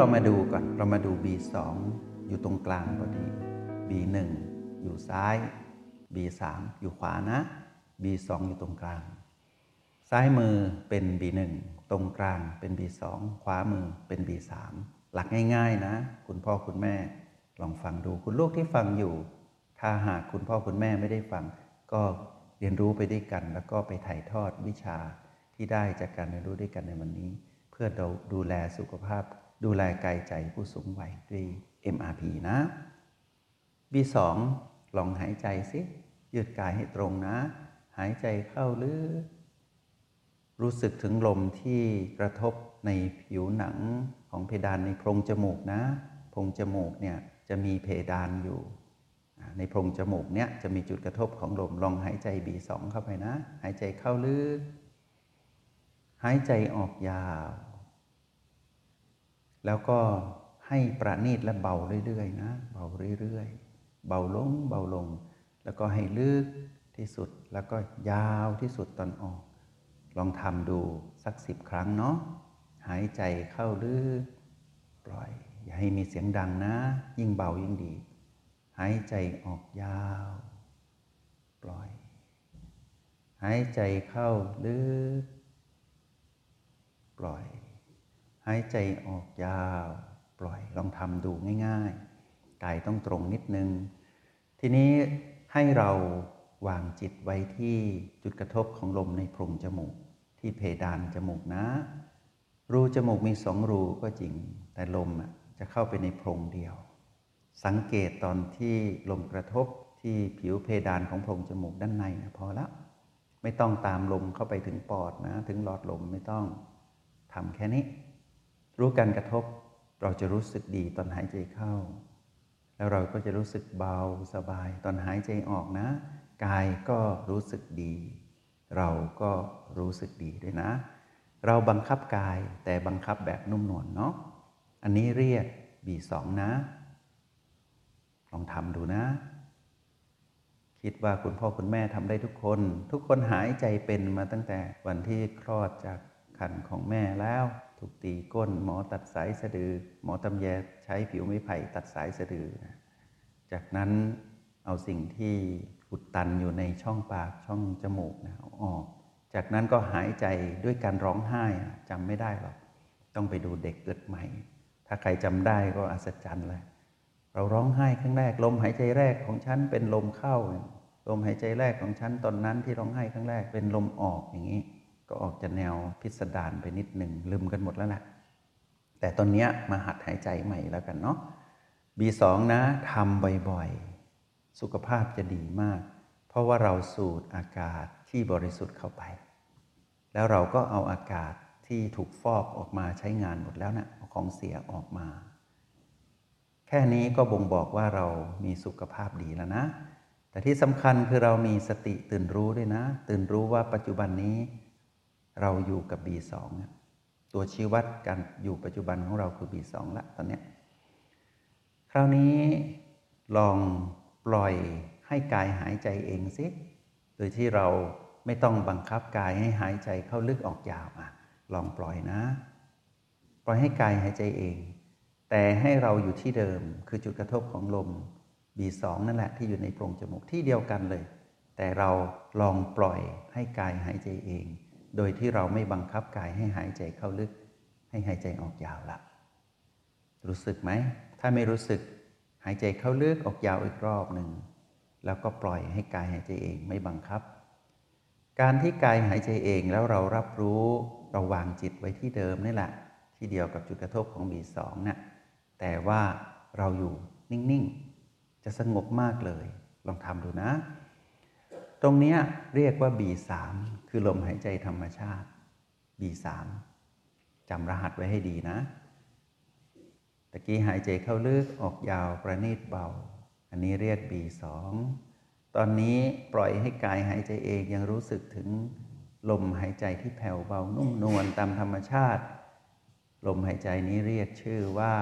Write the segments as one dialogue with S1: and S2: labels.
S1: เรามาดูก่อน เรามาดู B2 อยู่ตรงกลางพอดี B1 อยู่ซ้าย B3 อยู่ขวานะ B2 อยู่ตรงกลาง ซ้ายมือเป็น B1 ตรงกลางเป็น B2 ขวามือเป็น B3 หลักง่ายๆนะ คุณพ่อคุณแม่ลองฟังดูคุณลูกที่ฟังอยู่ ถ้าหากคุณพ่อคุณแม่ไม่ได้ฟัง ก็เรียนรู้ไปด้วยกัน แล้วก็ไปถ่ายทอดวิชาที่ได้จากการเรียนรู้ด้วยกันในวันนี้ เพื่อดูแลสุขภาพ ดูแลกายใจผู้สูงวัยด้วย MRP นะ B2 ลองหายใจสิยืดกายให้ตรงนะ หายใจเข้าลึกรู้สึกถึงลมที่กระทบในผิวหนังของเพดานในโพรงจมูกนะโพรงจมูกเนี่ยจะมีเพดานอยู่ ในโพรงจมูกเนี่ยจะมีจุดกระทบของลมลองหายใจ B2 เข้าไปนะ หายใจเข้าลึก หายใจออกยาว แล้วก็ให้ประณีตและเบาเรื่อยๆนะ เบาเรื่อยๆ เบาลงเบาลง แล้วก็ให้ลึกที่สุดแล้วก็ยาวที่สุดตอนออก ลองทำดูสักสิบครั้งเนาะหายใจเข้าลึกปล่อย อย่าให้มีเสียงดังนะ ยิ่งเบายิ่งดี หายใจออกยาว ปล่อย หายใจเข้าลึกปล่อย หายใจออกยาว ปล่อยลองทำดูง่ายๆ กายต้องตรงนิดนึง ทีนี้ให้เราวางจิตไว้ที่จุดกระทบของลมในโพรงจมูก ที่เพดานจมูกนะ รูจมูกมีสองรูก็จริง แต่ลมจะเข้าไปในโพรงเดียว สังเกตตอนที่ลมกระทบที่ผิวเพดานของโพรงจมูกด้านในนะพอละ ไม่ต้องตามลมเข้าไปถึงปอดนะ ถึงหลอดลมไม่ต้องทำแค่นี้ รู้การกระทบเราจะรู้สึกดีตอนหายใจเข้า แล้วเราก็จะรู้สึกเบาสบายตอนหายใจออกนะ กายก็รู้สึกดี เราก็รู้สึกดีด้วยนะ เราบังคับกายแต่บังคับแบบนุ่มนวลเนาะอันนี้เรียก B2 นะ ลองทำดูนะ คิดว่าคุณพ่อคุณแม่ทำได้ทุกคน ทุกคนหายใจเป็นมาตั้งแต่วันที่คลอดจากคันของแม่แล้ว ถูกตีก้นหมอตัดสายสะดือ หมอตำแยใช้ผิวไม้ไผ่ตัดสายสะดือจากนั้นเอาสิ่งที่อุดตันอยู่ในช่องปากช่องจมูกนะอออก จากนั้นก็หายใจด้วยการร้องไห้จำไม่ได้หรอกต้องไปดูเด็กเกิดใหม่ ถ้าใครจำได้ก็อัศจรรย์เลยเราร้องไห้ครั้งแรกลมหายใจแรกของฉันเป็นลมเข้า ลมหายใจแรกของฉันตอนนั้นที่ร้องไห้ครั้งแรกเป็นลมออกอย่างนี้ ก็ออกจะแนวพิสดารไปนิดหนึ่งลืมกันหมดแล้วแหละแต่ตอนนี้มาหัดหายใจใหม่แล้วกันเนาะ B2 นะทำบ่อยๆ สุขภาพจะดีมาก เพราะว่าเราสูดอากาศที่บริสุทธิ์เข้าไป แล้วเราก็เอาอากาศที่ถูกฟอกออกมาใช้งานหมดแล้วนะ่ะของเสียออกมา แค่นี้ก็บ่งบอกว่าเรามีสุขภาพดีแล้วนะ แต่ที่สำคัญคือเรามีสติตื่นรู้ด้วยนะ ตื่นรู้ว่าปัจจุบันนี้ เราอยู่กับ B2 ตัวชี้วัดการอยู่ปัจจุบันของเราคือ B2 ละตอนนี้คราวนี้ลองปล่อยให้กายหายใจเองสิโดยที่เราไม่ต้องบังคับกายให้หายใจเข้าลึกออกยาวอะลองปล่อยนะ ปล่อยให้กายหายใจเอง แต่ให้เราอยู่ที่เดิมคือจุดกระทบของลม B2 นั่นแหละที่อยู่ในโพรงจมูกที่เดียวกันเลย แต่เราลองปล่อยให้กายหายใจเอง โดยที่เราไม่บังคับกายให้หายใจเข้าลึก ให้หายใจออกยาวละรู้สึกไหม ถ้าไม่รู้สึกหายใจเข้าลึกออกยาวอีกรอบหนึ่ง แล้วก็ปล่อยให้กายหายใจเองไม่บังคับ การที่กายหายใจเองแล้วเรารับรู้เราวางจิตไว้ที่เดิมนี่แหละ ที่เดียวกับจุดกระทบของบีสองนะ่ะแต่ว่าเราอยู่นิ่ง ๆ จะสงบมากเลย ลองทำดูนะ ตรงนี้เรียกว่า B3 คือลมหายใจธรรมชาติ B3 จำรหัสไว้ให้ดีนะตะกี้หายใจเข้าลึกออกยาวประณีตเบา อันนี้เรียก B2 ตอนนี้ปล่อยให้กายหายใจเองยังรู้สึกถึงลมหายใจที่แผ่วเบานุ่มนวลตามธรรมชาติ ลมหายใจนี้เรียกชื่อว่า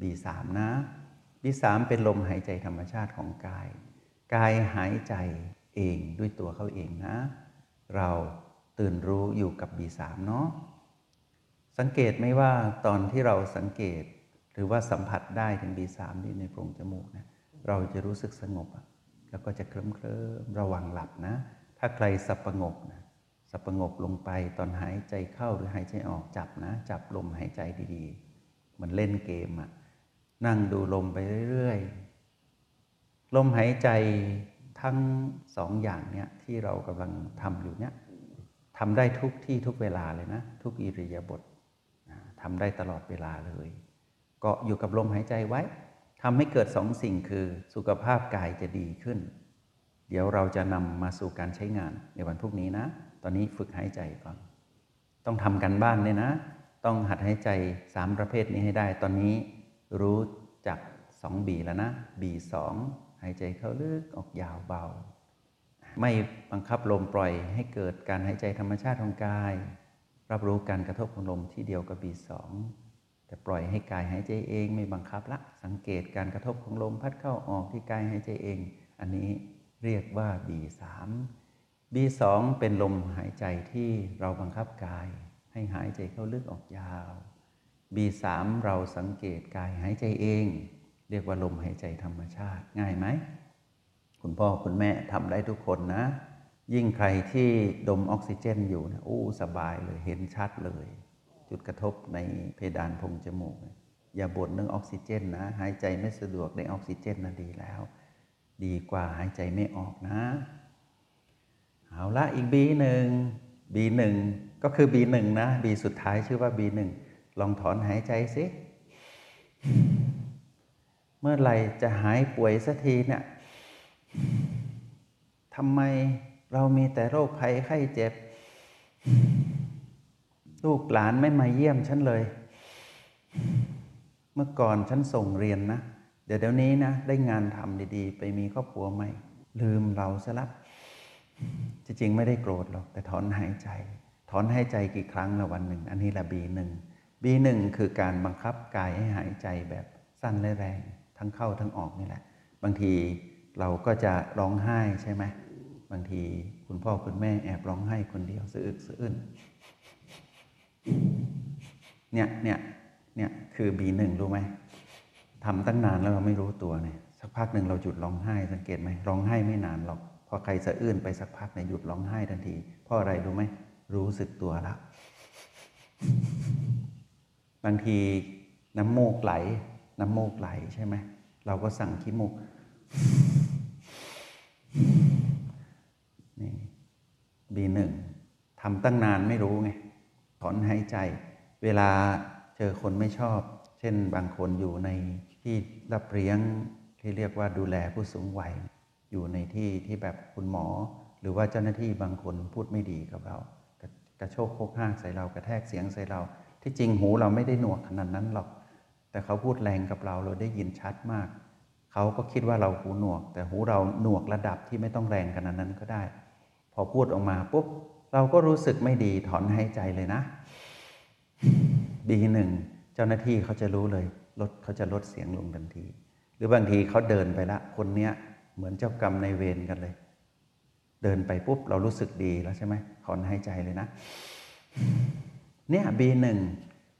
S1: B3 นะ B3 เป็นลมหายใจธรรมชาติของกาย กายหายใจ เองด้วยตัวเขาเองนะ เราตื่นรู้อยู่กับ B3 เนาะสังเกตไหมว่าตอนที่เราสังเกตหรือว่าสัมผัสได้ถึง B3 ที่ในโพรงจมูกนะเราจะรู้สึกสงบ แล้วก็จะเคลิ้มเคลิมระวังหลับนะ ถ้าใครสับประงกนะสับประงกลงไปตอนหายใจเข้าหรือหายใจออกจับนะ จับลมหายใจดีๆมือนเล่นเกมอะนั่งดูลมไปเรื่อยๆ ลมหายใจ ทั้งสองอย่างเนี่ยที่เรากำลังทำอยู่เนี่ยทำได้ทุกที่ทุกเวลาเลยนะ ทุกอิริยาบถทำได้ตลอดเวลาเลยเกาะอยู่กับลมหายใจไว้ทำให้เกิดสองสิ่งคือสุขภาพกายจะดีขึ้น เดี๋ยวเราจะนำมาสู่การใช้งานในวันพรุ่งนี้นะ ตอนนี้ฝึกหายใจก่อนต้องทำกันบ้านเลยนะ ต้องหัดหายใจสามประเภทนี้ให้ได้ ตอนนี้รู้จักสองบีแล้วนะบีสอง หายใจเข้าลึกออกยาวเบา ไม่บังคับลมปล่อยให้เกิดการหายใจธรรมชาติของกาย รับรู้การกระทบของลมที่เดียวกับบีสองแต่ปล่อยให้กายหายใจเองไม่บังคับละ สังเกตการกระทบของลมพัดเข้าออกที่กายหายใจเอง อันนี้เรียกว่า B3 B2 เป็นลมหายใจที่เราบังคับกาย ให้หายใจเข้าลึกออกยาว B3 เราสังเกตกายหายใจเอง เรียกว่าลมหายใจธรรมชาติง่ายไหม คุณพ่อคุณแม่ทำได้ทุกคนนะ ยิ่งใครที่ดมออกซิเจนอยู่นะโอ้สบายเลยเห็นชัดเลย จุดกระทบในเพดานพงจมูก อย่าบ่นเรื่องออกซิเจนนะ หายใจไม่สะดวกในออกซิเจนนะดีแล้ว ดีกว่าหายใจไม่ออกนะเอาละอีก B หนึ่ง B หนึ่งก็คือ B หนึ่งนะ B สุดท้ายชื่อว่า B หนึ่งลองถอนหายใจสิ เมื่อไหร่จะหายป่วยสักทีเนี่ยทำไมเรามีแต่โรคภัยไข้เจ็บ ลูกหลานไม่มาเยี่ยมฉันเลย เมื่อก่อนฉันส่งเรียนนะ เดี๋ยวเดี๋ยวนี้นะ ได้งานทำดีๆ ไปมีครอบครัวใหม่ ลืมเราซะละจริงๆ ไม่ได้โกรธหรอก แต่ถอนหายใจ ถอนหายใจกี่ครั้งละวันหนึ่ง อันนี้ละบีหนึ่งบีหนึ่งคือการบังคับกายให้หายใจแบบสั้นและแรง ทั้งเข้าทั้งออกนี่แหละ บางทีเราก็จะร้องไห้ใช่ไหมบางทีคุณพ่อคุณแม่แอบร้องไห้คนเดียวสะอึกสะอื้นเนี่ยเนี่ยเนี่ยคือ B1 รู้ไหมทำตั้งนานแล้วเราไม่รู้ตัวเนี่ยสักพักหนึ่งเราหยุดร้องไห้สังเกตไหมร้องไห้ไม่นานหรอกพอใครสะอื้นไปสักพักเนี่ยหยุดร้องไห้ทันทีเพราะอะไรรู้ไหมรู้สึกตัวแล้วบางทีน้ำโมกไหล น้ำโมกไหลใช่ไหม เราก็สั่งขี้มูกนี่บีหนึ่งทำตั้งนานไม่รู้ไง ถอนหายใจ เวลาเจอคนไม่ชอบ เช่นบางคนอยู่ในที่รับเลี้ยงที่เรียกว่าดูแลผู้สูงวัย อยู่ในที่ที่แบบคุณหมอ หรือว่าเจ้าหน้าที่บางคนพูดไม่ดีกับเรากระโชกโคกห้างใส่เรากระแทกเสียงใส่เรา ที่จริงหูเราไม่ได้หนวกขนาดนั้นหรอก แต่เขาพูดแรงกับเราเราได้ยินชัดมาก เขาก็คิดว่าเราหูหนวก แต่หูเราหนวกระดับที่ไม่ต้องแรงขนาดนั้นก็ได้ พอพูดออกมาปุ๊บเราก็รู้สึกไม่ดีถอนหายใจเลยนะ ดีหนึ่งเจ้าหน้าที่เขาจะรู้เลยลดเขาจะลดเสียงลงทันที หรือบางทีเขาเดินไปละ คนเนี้ยเหมือนเจ้ากรรมในเวรกันเลย เดินไปปุ๊บเรารู้สึกดีแล้วใช่ไหมถอนหายใจเลยนะ เนี่ย B1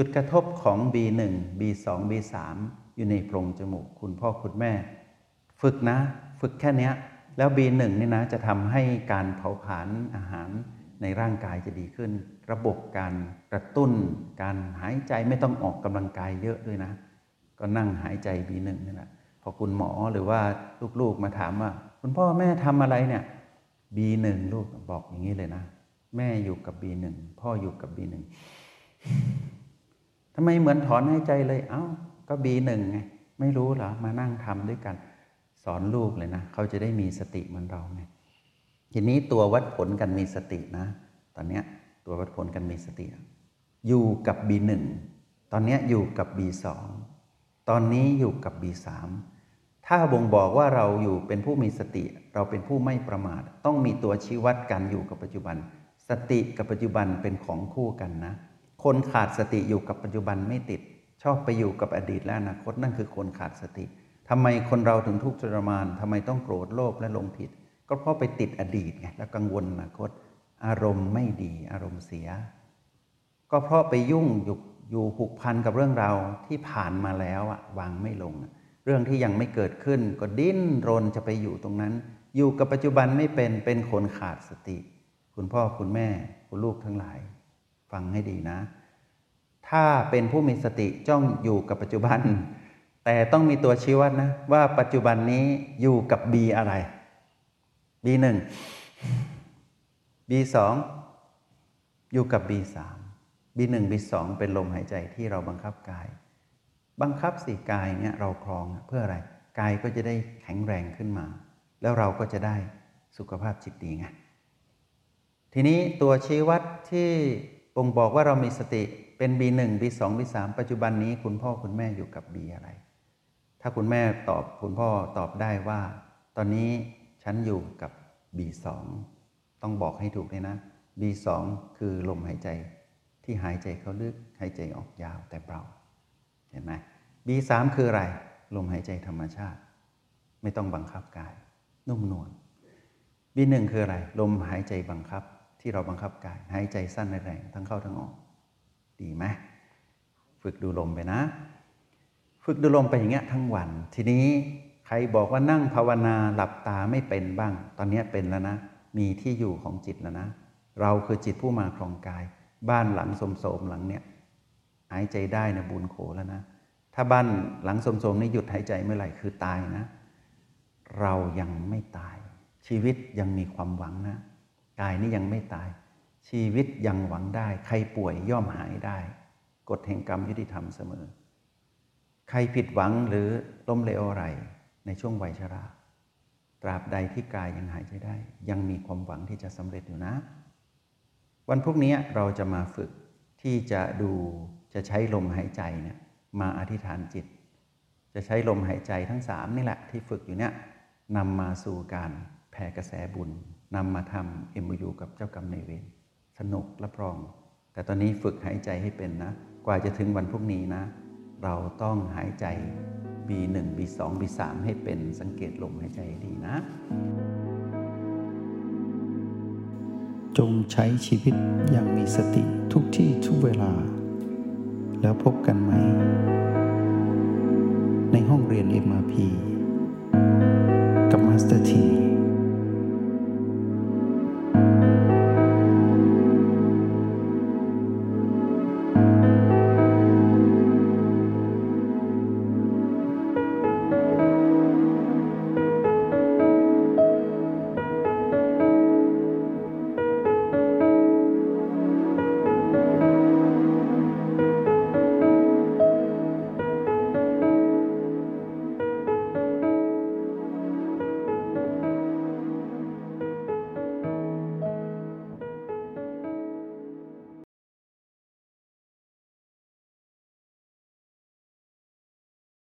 S1: จุดกระทบของ B1 B2 B3 อยู่ในโพรงจมูกคุณพ่อคุณแม่ ฝึกนะ ฝึกแค่นี้แล้ว B1 นี่นะจะทำให้การเผาผลาญอาหารในร่างกายจะดีขึ้น ระบบการกระตุ้น การหายใจไม่ต้องออกกำลังกายเยอะด้วยนะ ก็นั่งหายใจ B1 นี่แหละพอคุณหมอหรือว่าลูกๆมาถามว่า คุณพ่อแม่ทำอะไรเนี่ย B1 ลูกบอกอย่างนี้เลยนะ แม่อยู่กับ B1 พ่ออยู่กับ B1 ทำไมเหมือนถอนหายใจเลย เอา้า ก็ B1 ไง ไม่รู้เหรอ มานั่งทำด้วยกัน สอนลูกเลยนะ เขาจะได้มีสติเหมือนเราไง ทีนี้ตัววัดผลกันมีสตินะ ตอนนี้ตัววัดผลกันมีสติ อยู่กับ B1 ตอนนี้อยู่กับ B2 ตอนนี้อยู่กับ B3 ถ้าบ่งบอกว่าเราอยู่เป็นผู้มีสติ เราเป็นผู้ไม่ประมาท ต้องมีตัวชี้วัดการอยู่กับปัจจุบัน สติกับปัจจุบันเป็นของคู่กันนะ คนขาดสติอยู่กับปัจจุบันไม่ติด ชอบไปอยู่กับอดีตและอนาคตนั่นคือคนขาดสติทำไมคนเราถึงทุกข์ทรมานทำไมต้องโกรธโลภและหลงผิด ก็เพราะไปติดอดีตไงแล้วกังวลอนาคต อารมณ์ไม่ดี อารมณ์เสีย ก็เพราะไปยุ่งอยู่อยู่ผูกพันกับเรื่องราวที่ผ่านมาแล้วอะวางไม่ลง เรื่องที่ยังไม่เกิดขึ้น ก็ดิ้นรนจะไปอยู่ตรงนั้น อยู่กับปัจจุบันไม่เป็นเป็นคนขาดสติ คุณพ่อคุณแม่ คุณลูกทั้งหลาย ฟังให้ดีนะ ถ้าเป็นผู้มีสติจ้องอยู่กับปัจจุบัน แต่ต้องมีตัวชี้วัดนะ ว่าปัจจุบันนี้อยู่กับ B อะไร B1 B2 อยู่กับ B3 B1 B2 เป็นลมหายใจที่เราบังคับกาย บังคับสี่กายเนี่ยเราครองเพื่ออะไร กายก็จะได้แข็งแรงขึ้นมา แล้วเราก็จะได้สุขภาพจิตดีไงทีนี้ตัวชี้วัดที่ บ่งบอกว่าเรามีสติเป็น B1 B2 B3 ปัจจุบันนี้คุณพ่อคุณแม่อยู่กับ B อะไร ถ้าคุณแม่ตอบคุณพ่อตอบได้ว่า ตอนนี้ฉันอยู่กับ B2 ต้องบอกให้ถูกเลยนะ B2 คือลมหายใจที่หายใจเข้าลึกหายใจออกยาวแต่เบาเห็นไหม B3 คืออะไร ลมหายใจธรรมชาติ ไม่ต้องบังคับกาย นุ่มนวล B1 คืออะไร ลมหายใจบังคับ ที่เราบังคับกายหายใจสั้นแรงทั้งเข้าทั้งออก ดีไหมฝึกดูลมไปนะ ฝึกดูลมไปอย่างเงี้ยทั้งวัน ทีนี้ใครบอกว่านั่งภาวนาหลับตาไม่เป็นบ้าง ตอนนี้เป็นแล้วนะ มีที่อยู่ของจิตแล้วนะ เราคือจิตผู้มาครองกาย บ้านหลังสมๆหลังเนี่ยหายใจได้นะบุญโขแล้วนะ ถ้าบ้านหลังสมๆนี่หยุดหายใจเมื่อไหร่คือตายนะ เรายังไม่ตาย ชีวิตยังมีความหวังนะ กายนี่ยังไม่ตาย ชีวิตยังหวังได้ ใครป่วยย่อมหายได้ กฎแห่งกรรมยุติธรรมเสมอ ใครผิดหวังหรือล้มเหลวอะไรในช่วงวัยชรา ตราบใดที่กายยังหายใจได้ ยังมีความหวังที่จะสำเร็จอยู่นะ วันพรุ่งนี้เราจะมาฝึกที่จะดูจะใช้ลมหายใจเนี่ยมาอธิษฐานจิต จะใช้ลมหายใจทั้งสามนี่แหละที่ฝึกอยู่เนี่ยนำมาสู่การแผ่กระแสบุญ นำมาทำเอ็มยูกับเจ้ากรรมในเวรสนุกรับรอง แต่ตอนนี้ฝึกหายใจให้เป็นนะ กว่าจะถึงวันพรุ่งนี้นะ เราต้องหายใจ B1 B2 B3 ให้เป็นสังเกตลมหายใจดีนะ
S2: จงใช้ชีวิตอย่างมีสติทุกที่ทุกเวลา แล้วพบกันไหม ในห้องเรียน MRP กับ master ที